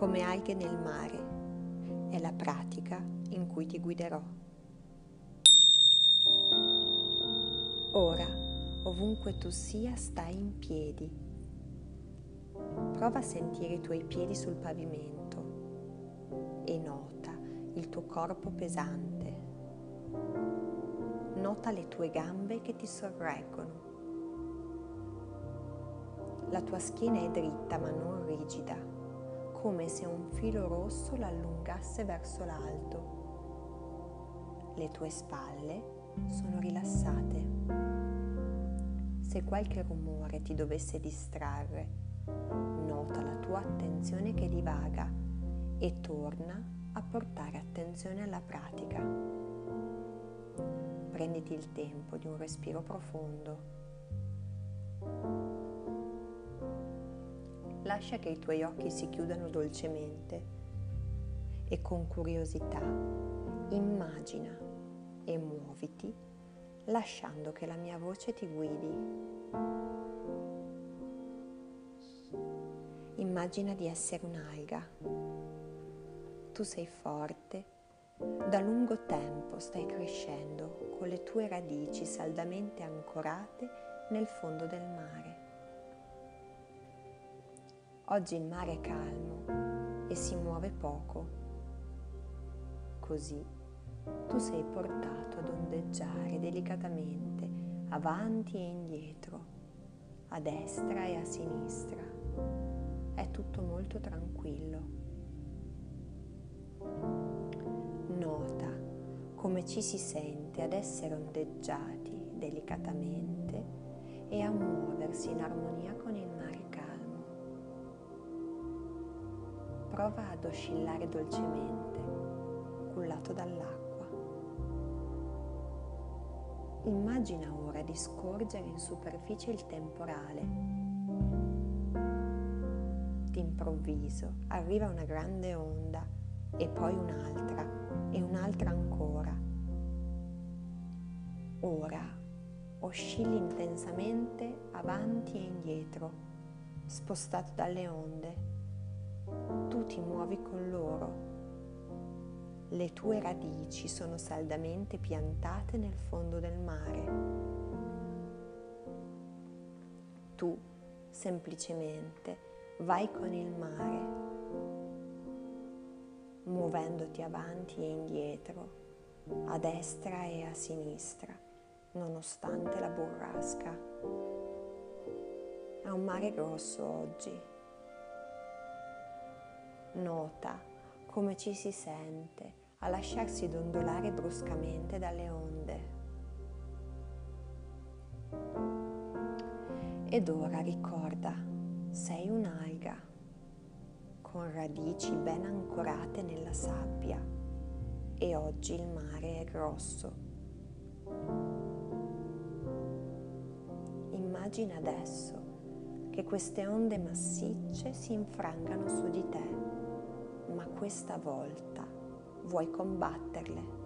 come alghe nel mare. È la pratica in cui ti guiderò. Ora, ovunque tu sia, stai in piedi. Prova a sentire i tuoi piedi sul pavimento e nota il tuo corpo pesante. Nota le tue gambe che ti sorreggono. La tua schiena è dritta ma non rigida, come se un filo rosso l'allungasse verso l'alto. Le tue spalle sono rilassate. Se qualche rumore ti dovesse distrarre, nota la tua attenzione che divaga e torna a portare attenzione alla pratica. Prenditi il tempo di un respiro profondo lascia che i tuoi occhi si chiudano dolcemente e con curiosità immagina e muoviti lasciando che la mia voce ti guidi. Immagina di essere un'alga. Tu sei forte, da lungo tempo stai crescendo con le tue radici saldamente ancorate nel fondo del mare. Oggi il mare è calmo e si muove poco. Così tu sei portato ad ondeggiare delicatamente avanti e indietro, a destra e a sinistra. È tutto molto tranquillo. Nota come ci si sente ad essere ondeggiati delicatamente e a muoversi in armonia con il mare prova ad oscillare dolcemente, cullato dall'acqua. Immagina ora di scorgere in superficie il temporale. D'improvviso arriva una grande onda e poi un'altra e un'altra ancora. Ora oscilli intensamente avanti e indietro, spostato dalle onde tu ti muovi con loro. Le tue radici sono saldamente piantate nel fondo del mare. Tu semplicemente vai con il mare, muovendoti avanti e indietro, a destra e a sinistra, nonostante la burrasca. È un mare grosso oggi Nota come ci si sente a lasciarsi dondolare bruscamente dalle onde. Ed ora ricorda, sei un'alga con radici ben ancorate nella sabbia e oggi il mare è grosso. Immagina adesso che queste onde massicce si infrangano su di te ma questa volta vuoi combatterle.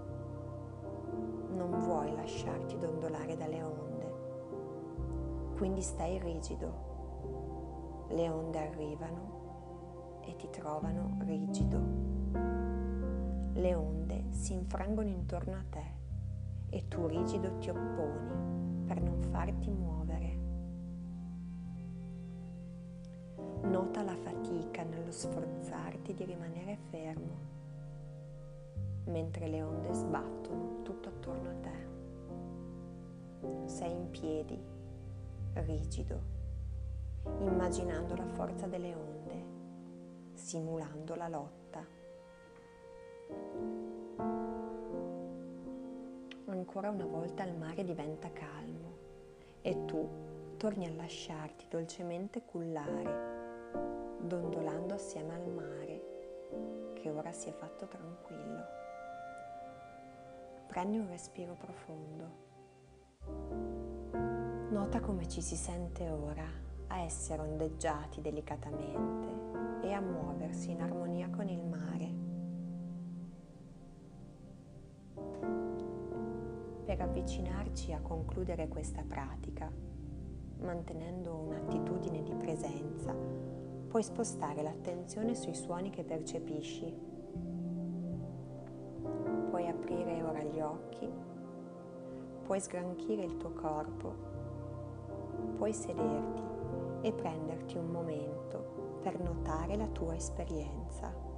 Non vuoi lasciarti dondolare dalle onde. Quindi stai rigido. Le onde arrivano e ti trovano rigido. Le onde si infrangono intorno a te e tu rigido ti opponi per non farti muovere. Nota la fatica nello sforzarti di rimanere fermo, mentre le onde sbattono tutto attorno a te. Sei in piedi, rigido, immaginando la forza delle onde, simulando la lotta. Ancora una volta il mare diventa calmo e tu torni a lasciarti dolcemente cullare dondolando assieme al mare che ora si è fatto tranquillo. Prendi un respiro profondo. Nota come ci si sente ora a essere ondeggiati delicatamente e a muoversi in armonia con il mare. Per avvicinarci a concludere questa pratica, mantenendo un'attitudine di presenza, puoi spostare l'attenzione sui suoni che percepisci. Puoi aprire ora gli occhi, puoi sgranchire il tuo corpo, puoi sederti e prenderti un momento per notare la tua esperienza.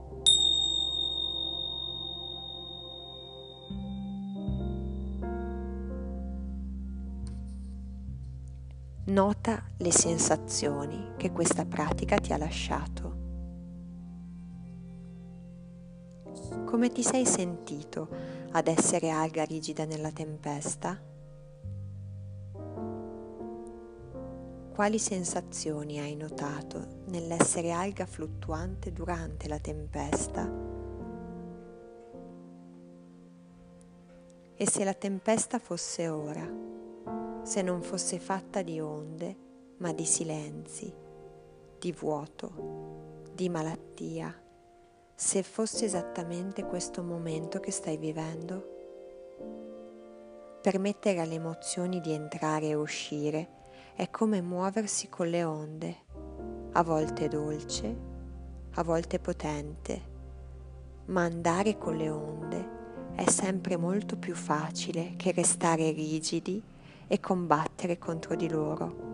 Nota le sensazioni che questa pratica ti ha lasciato. Come ti sei sentito ad essere alga rigida nella tempesta? Quali sensazioni hai notato nell'essere alga fluttuante durante la tempesta? E se la tempesta fosse ora? Se non fosse fatta di onde, ma di silenzi, di vuoto, di malattia, se fosse esattamente questo momento che stai vivendo? Permettere alle emozioni di entrare e uscire è come muoversi con le onde, a volte dolce, a volte potente, ma andare con le onde è sempre molto più facile che restare rigidi e combattere contro di loro.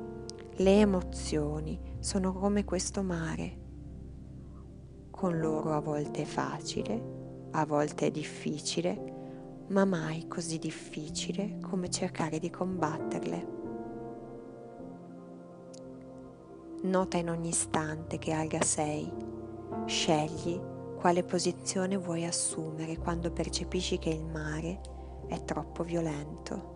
Le emozioni sono come questo mare. Con loro a volte è facile, a volte è difficile, ma mai così difficile come cercare di combatterle. Nota in ogni istante che alga sei. Scegli quale posizione vuoi assumere quando percepisci che il mare è troppo violento.